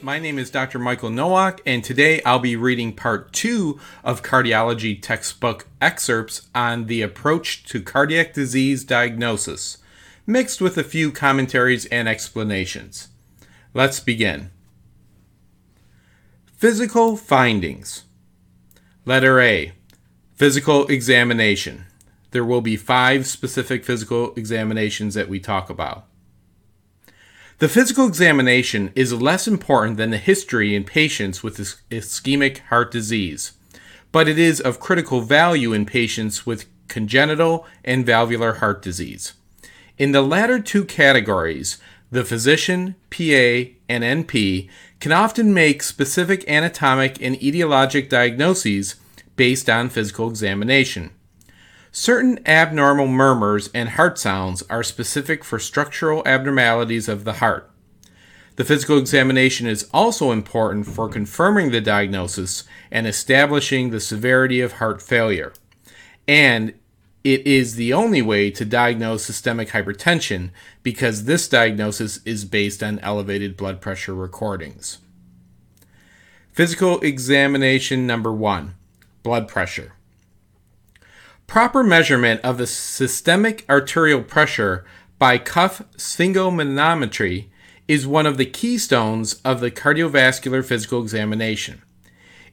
My name is Dr. Michael Nowak, and today I'll be reading part two of cardiology textbook excerpts on the approach to cardiac disease diagnosis, mixed with a few commentaries and explanations. Let's begin. Physical findings. Letter A Physical examination. There will be five specific physical examinations that we talk about. The physical examination is less important than the history in patients with ischemic heart disease, but it is of critical value in patients with congenital and valvular heart disease. In the latter two categories, the physician, PA, and NP can often make specific anatomic and etiologic diagnoses based on physical examination. Certain abnormal murmurs and heart sounds are specific for structural abnormalities of the heart. The physical examination is also important for confirming the diagnosis and establishing the severity of heart failure. And it is the only way to diagnose systemic hypertension because this diagnosis is based on elevated blood pressure recordings. Physical examination number one blood pressure. Proper measurement of the systemic arterial pressure by cuff sphygmomanometry is one of the keystones of the cardiovascular physical examination.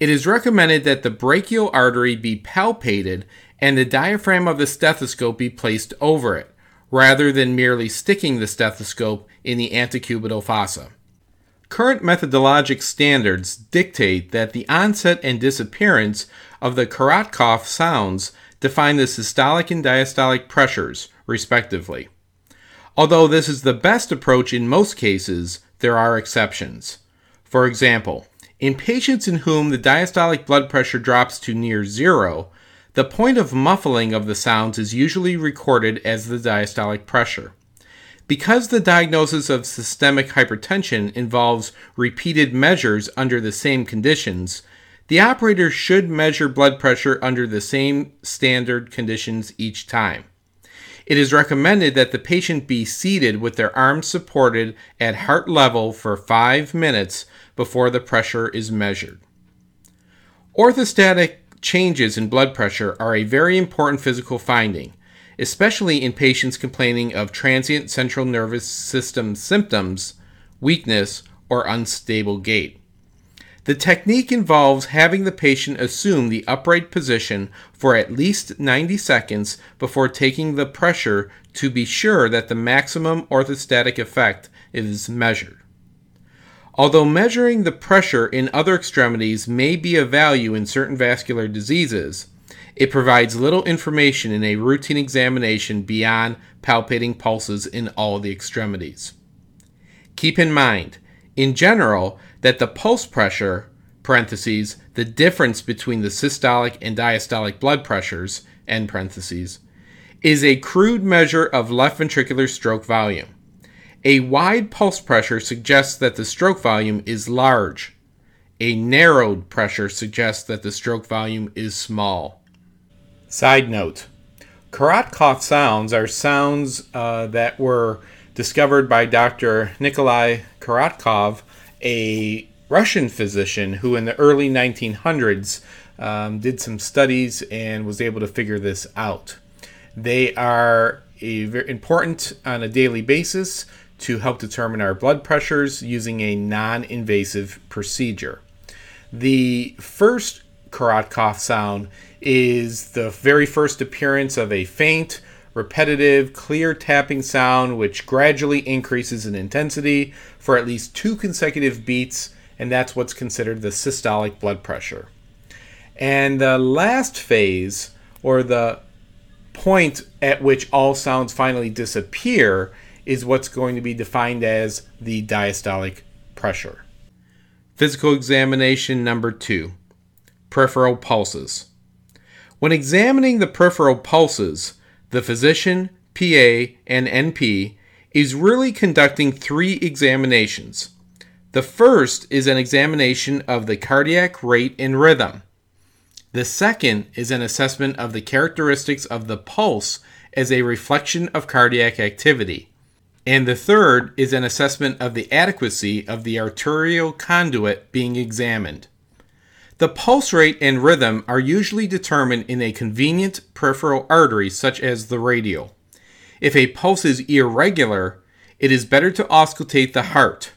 It is recommended that the brachial artery be palpated and the diaphragm of the stethoscope be placed over it, rather than merely sticking the stethoscope in the antecubital fossa. Current methodologic standards dictate that the onset and disappearance of the Korotkov sounds define the systolic and diastolic pressures, respectively. Although this is the best approach in most cases, there are exceptions. For example, in patients in whom the diastolic blood pressure drops to near zero, the point of muffling of the sounds is usually recorded as the diastolic pressure. Because the diagnosis of systemic hypertension involves repeated measures under the same conditions, the operator should measure blood pressure under the same standard conditions each time. It is recommended that the patient be seated with their arms supported at heart level for 5 minutes before the pressure is measured. Orthostatic changes in blood pressure are a very important physical finding, especially in patients complaining of transient central nervous system symptoms, weakness, or unstable gait. The technique involves having the patient assume the upright position for at least 90 seconds before taking the pressure to be sure that the maximum orthostatic effect is measured. Although measuring the pressure in other extremities may be of value in certain vascular diseases, it provides little information in a routine examination beyond palpating pulses in all the extremities. Keep in mind, in general, that the pulse pressure, parentheses, the difference between the systolic and diastolic blood pressures, end parentheses, is a crude measure of left ventricular stroke volume. A wide pulse pressure suggests that the stroke volume is large. A narrowed pressure suggests that the stroke volume is small. Side note Korotkov sounds are sounds uh, that were discovered by Dr. Nikolai Korotkov a Russian physician who, in the early 1900s, um, did some studies and was able to figure this out. They are a, important on a daily basis to help determine our blood pressures using a non invasive procedure. The first Korotkov sound is the very first appearance of a faint, repetitive, clear tapping sound which gradually increases in intensity for at least two consecutive beats, and that's what's considered the systolic blood pressure. And the last phase, or the point at which all sounds finally disappear, is what's going to be defined as the diastolic pressure. Physical examination number two peripheral pulses. When examining the peripheral pulses, the physician, PA, and NP is really conducting three examinations. The first is an examination of the cardiac rate and rhythm. The second is an assessment of the characteristics of the pulse as a reflection of cardiac activity. And the third is an assessment of the adequacy of the arterial conduit being examined. The pulse rate and rhythm are usually determined in a convenient peripheral artery, such as the radial. If a pulse is irregular, it is better to auscultate the heart.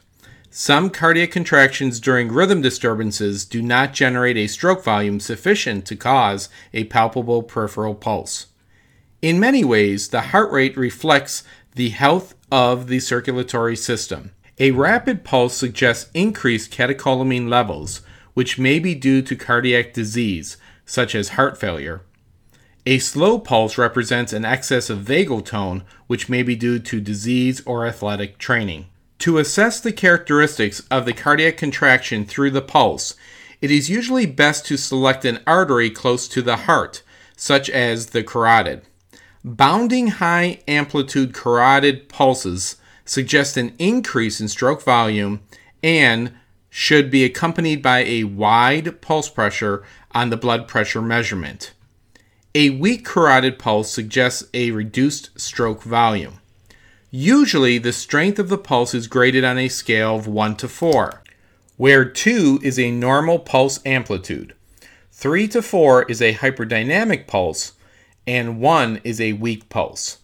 Some cardiac contractions during rhythm disturbances do not generate a stroke volume sufficient to cause a palpable peripheral pulse. In many ways, the heart rate reflects the health of the circulatory system. A rapid pulse suggests increased catecholamine levels, which may be due to cardiac disease, such as heart failure. A slow pulse represents an excess of vagal tone, which may be due to disease or athletic training. To assess the characteristics of the cardiac contraction through the pulse, it is usually best to select an artery close to the heart, such as the carotid. Bounding high amplitude carotid pulses suggest an increase in stroke volume and should be accompanied by a wide pulse pressure on the blood pressure measurement. A weak carotid pulse suggests a reduced stroke volume. Usually, the strength of the pulse is graded on a scale of 1 to 4, where 2 is a normal pulse amplitude, 3 to 4 is a hyperdynamic pulse, and 1 is a weak pulse.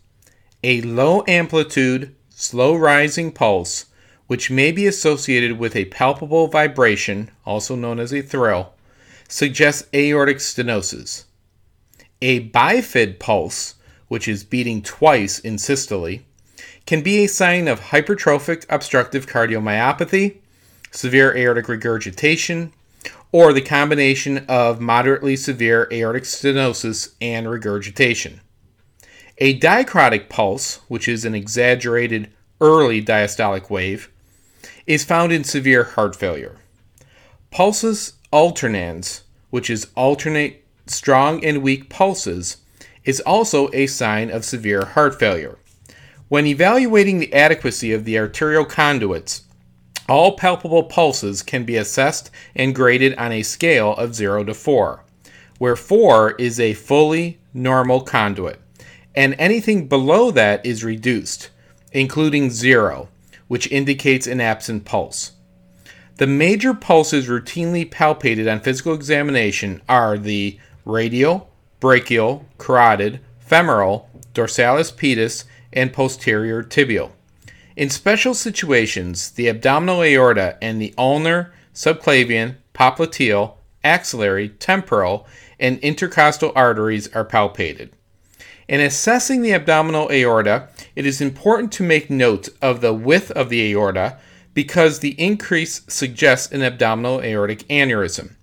A low amplitude, slow rising pulse, which may be associated with a palpable vibration, also known as a thrill, suggests aortic stenosis. A bifid pulse, which is beating twice in systole, can be a sign of hypertrophic obstructive cardiomyopathy, severe aortic regurgitation, or the combination of moderately severe aortic stenosis and regurgitation. A dicrotic pulse, which is an exaggerated early diastolic wave, is found in severe heart failure. Pulsus alternans, which is alternate strong and weak pulses, is also a sign of severe heart failure. When evaluating the adequacy of the arterial conduits, all palpable pulses can be assessed and graded on a scale of 0 to 4, where 4 is a fully normal conduit, and anything below that is reduced, including 0, which indicates an absent pulse. The major pulses routinely palpated on physical examination are the radial, brachial, carotid, femoral, dorsalis pedis, and posterior tibial. In special situations, the abdominal aorta and the ulnar, subclavian, popliteal, axillary, temporal, and intercostal arteries are palpated. In assessing the abdominal aorta, it is important to make note of the width of the aorta because the increase suggests an abdominal aortic aneurysm.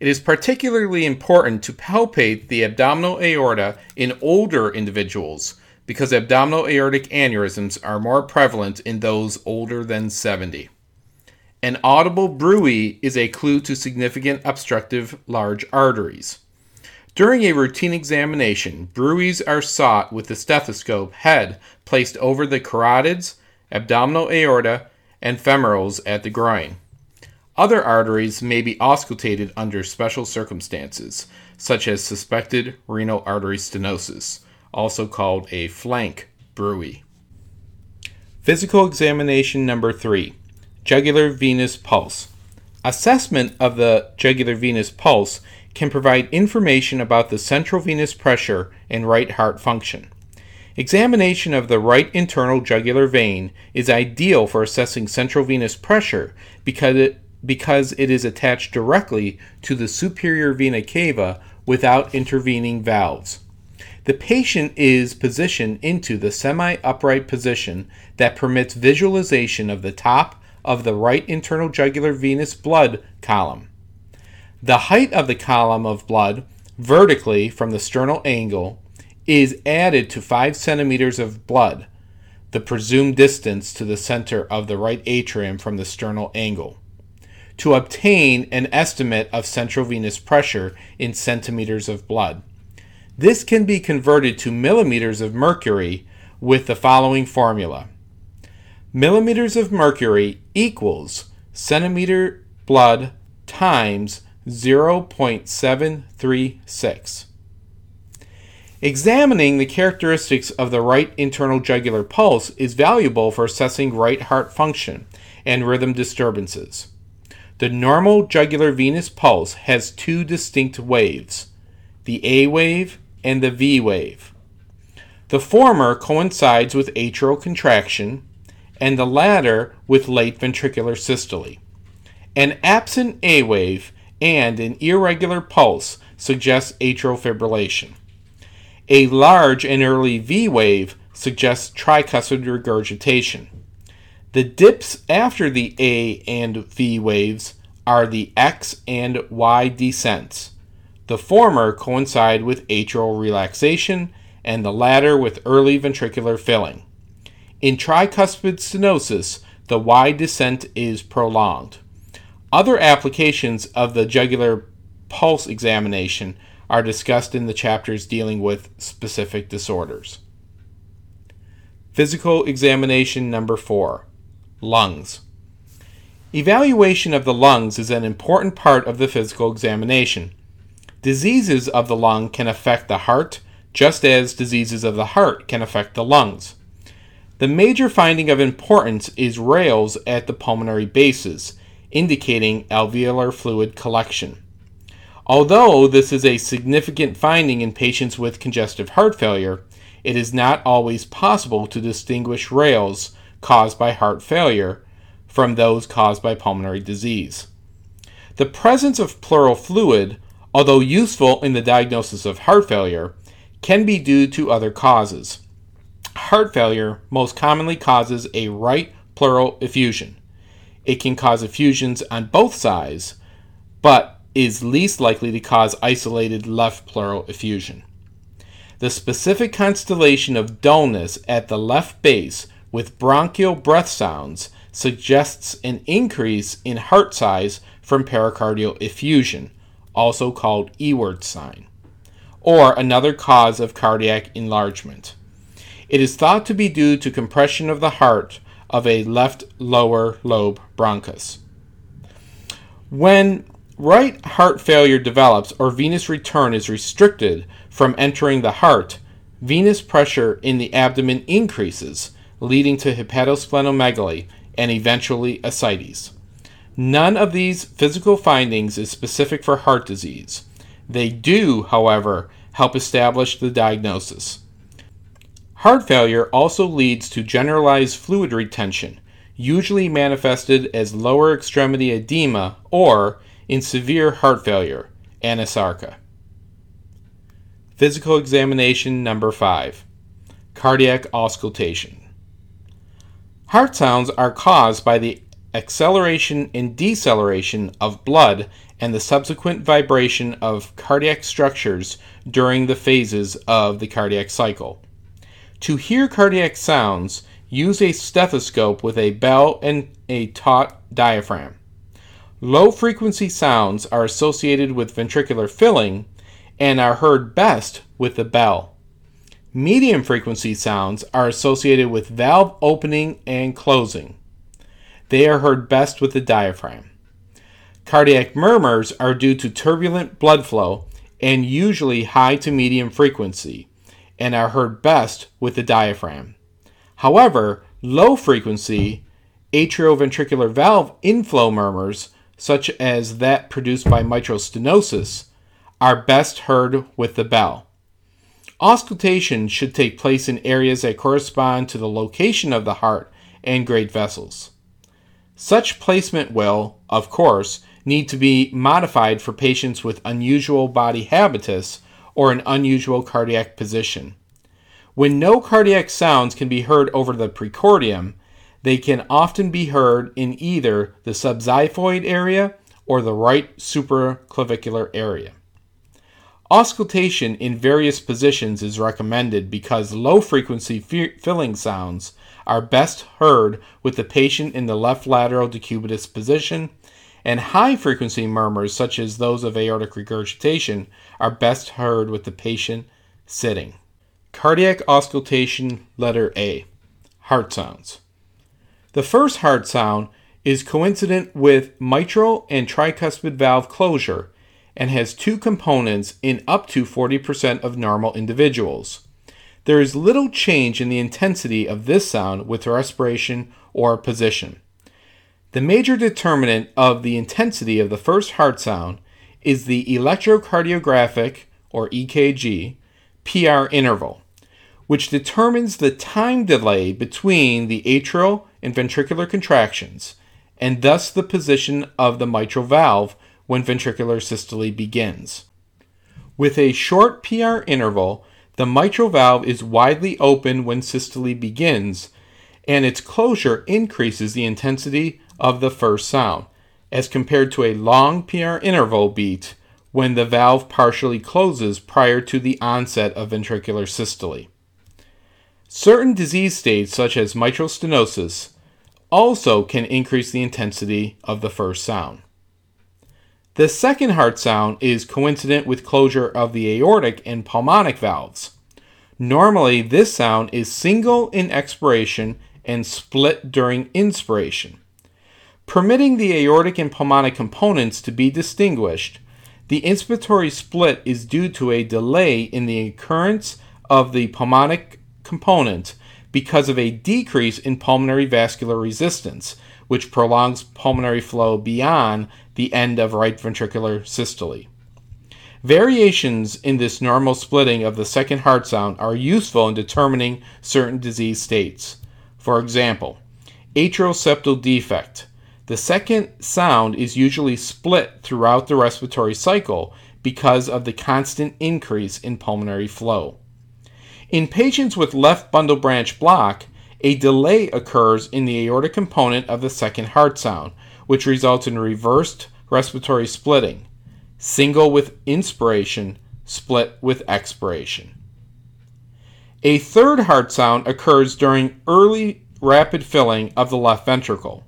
It is particularly important to palpate the abdominal aorta in older individuals because abdominal aortic aneurysms are more prevalent in those older than 70. An audible bruit is a clue to significant obstructive large arteries. During a routine examination, bruits are sought with the stethoscope head placed over the carotids, abdominal aorta, and femorals at the groin. Other arteries may be auscultated under special circumstances, such as suspected renal artery stenosis also called a flank bruit. Physical examination number three jugular venous pulse. Assessment of the jugular venous pulse can provide information about the central venous pressure and right heart function. Examination of the right internal jugular vein is ideal for assessing central venous pressure because it, because it is attached directly to the superior vena cava without intervening valves. The patient is positioned into the semi upright position that permits visualization of the top of the right internal jugular venous blood column. The height of the column of blood vertically from the sternal angle is added to 5 centimeters of blood, the presumed distance to the center of the right atrium from the sternal angle, to obtain an estimate of central venous pressure in centimeters of blood. This can be converted to millimeters of mercury with the following formula. Millimeters of mercury equals centimeter blood times 0.736. Examining the characteristics of the right internal jugular pulse is valuable for assessing right heart function and rhythm disturbances. The normal jugular venous pulse has two distinct waves the A wave and the V wave. The former coincides with atrial contraction, and the latter with late ventricular systole. An absent A wave and an irregular pulse suggests atrial fibrillation. A large and early V wave suggests tricuspid regurgitation. The dips after the A and V waves are the X and Y descents. The former coincide with atrial relaxation and the latter with early ventricular filling. In tricuspid stenosis, the Y descent is prolonged. Other applications of the jugular pulse examination are discussed in the chapters dealing with specific disorders. Physical examination number four lungs. Evaluation of the lungs is an important part of the physical examination. Diseases of the lung can affect the heart, just as diseases of the heart can affect the lungs. The major finding of importance is rales at the pulmonary bases, indicating alveolar fluid collection. Although this is a significant finding in patients with congestive heart failure, it is not always possible to distinguish rales caused by heart failure from those caused by pulmonary disease. The presence of pleural fluid, although useful in the diagnosis of heart failure, can be due to other causes. Heart failure most commonly causes a right pleural effusion. It can cause effusions on both sides, but is least likely to cause isolated left pleural effusion. The specific constellation of dullness at the left base with bronchial breath sounds suggests an increase in heart size from pericardial effusion, also called Ewart sign, or another cause of cardiac enlargement. It is thought to be due to compression of the heart of a left lower lobe bronchus. When right heart failure develops or venous return is restricted from entering the heart, venous pressure in the abdomen increases, leading to hepatosplenomegaly and eventually ascites. None of these physical findings is specific for heart disease. They do, however, help establish the diagnosis. Heart failure also leads to generalized fluid retention, usually manifested as lower extremity edema or, in severe heart failure, anasarca. Physical examination number 5 Cardiac auscultation. Heart sounds are caused by the acceleration and deceleration of blood and the subsequent vibration of cardiac structures during the phases of the cardiac cycle. To hear cardiac sounds, use a stethoscope with a bell and a taut diaphragm. Low frequency sounds are associated with ventricular filling and are heard best with the bell. Medium frequency sounds are associated with valve opening and closing. They are heard best with the diaphragm. Cardiac murmurs are due to turbulent blood flow and usually high to medium frequency and are heard best with the diaphragm. However, low frequency atrioventricular valve inflow murmurs, such as that produced by mitral stenosis, are best heard with the bell. Auscultation should take place in areas that correspond to the location of the heart and great vessels. Such placement will, of course, need to be modified for patients with unusual body habitus or an unusual cardiac position. When no cardiac sounds can be heard over the precordium, they can often be heard in either the subxiphoid area or the right supraclavicular area. Auscultation in various positions is recommended because low frequency filling sounds are best heard with the patient in the left lateral decubitus position and high frequency murmurs, such as those of aortic regurgitation, are best heard with the patient sitting. Cardiac auscultation, letter A. Heart sounds. The first heart sound is coincident with mitral and tricuspid valve closure and has two components in up to 40% of normal individuals. There is little change in the intensity of this sound with respiration or position. The major determinant of the intensity of the first heart sound is the electrocardiographic, or EKG, PR interval, which determines the time delay between the atrial and ventricular contractions, and thus the position of the mitral valve when ventricular systole begins. With a short PR interval, the mitral valve is widely open when systole begins, and its closure increases the intensity of the first sound, as compared to a long PR interval beat when the valve partially closes prior to the onset of ventricular systole. Certain disease states, such as mitral stenosis, also can increase the intensity of the first sound. The second heart sound is coincident with closure of the aortic and pulmonic valves. Normally, this sound is single in expiration and split during inspiration. Permitting the aortic and pulmonic components to be distinguished, the inspiratory split is due to a delay in the occurrence of the pulmonic component because of a decrease in pulmonary vascular resistance, which prolongs pulmonary flow beyond the end of right ventricular systole. Variations in this normal splitting of the second heart sound are useful in determining certain disease states. For example, atrial septal defect the second sound is usually split throughout the respiratory cycle because of the constant increase in pulmonary flow. In patients with left bundle branch block, a delay occurs in the aortic component of the second heart sound, which results in reversed respiratory splitting, single with inspiration, split with expiration. A third heart sound occurs during early rapid filling of the left ventricle.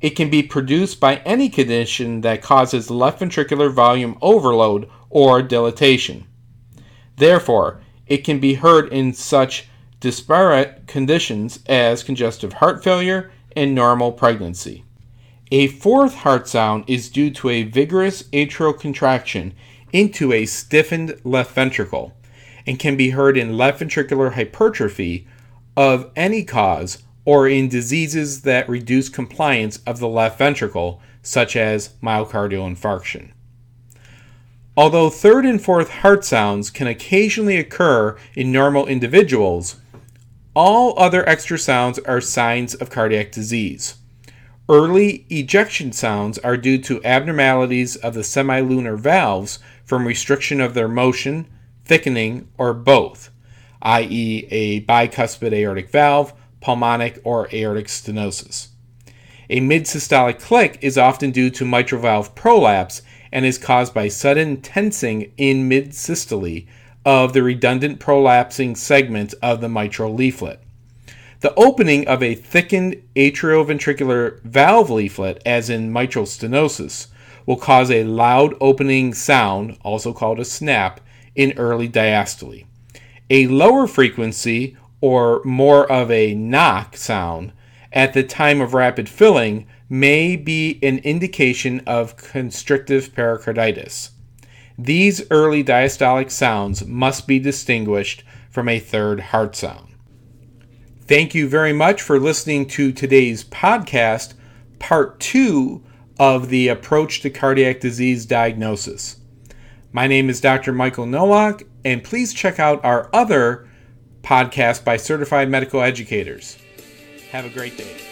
It can be produced by any condition that causes left ventricular volume overload or dilatation. Therefore, it can be heard in such disparate conditions as congestive heart failure and normal pregnancy. A fourth heart sound is due to a vigorous atrial contraction into a stiffened left ventricle and can be heard in left ventricular hypertrophy of any cause or in diseases that reduce compliance of the left ventricle, such as myocardial infarction. Although third and fourth heart sounds can occasionally occur in normal individuals, all other extra sounds are signs of cardiac disease. Early ejection sounds are due to abnormalities of the semilunar valves from restriction of their motion, thickening, or both, i.e., a bicuspid aortic valve, pulmonic, or aortic stenosis. A mid-systolic click is often due to mitral valve prolapse and is caused by sudden tensing in mid-systole of the redundant prolapsing segment of the mitral leaflet. The opening of a thickened atrioventricular valve leaflet, as in mitral stenosis, will cause a loud opening sound, also called a snap, in early diastole. A lower frequency or more of a knock sound at the time of rapid filling may be an indication of constrictive pericarditis. These early diastolic sounds must be distinguished from a third heart sound. Thank you very much for listening to today's podcast, part two of the approach to cardiac disease diagnosis. My name is Dr. Michael Nowak, and please check out our other podcast by certified medical educators. Have a great day.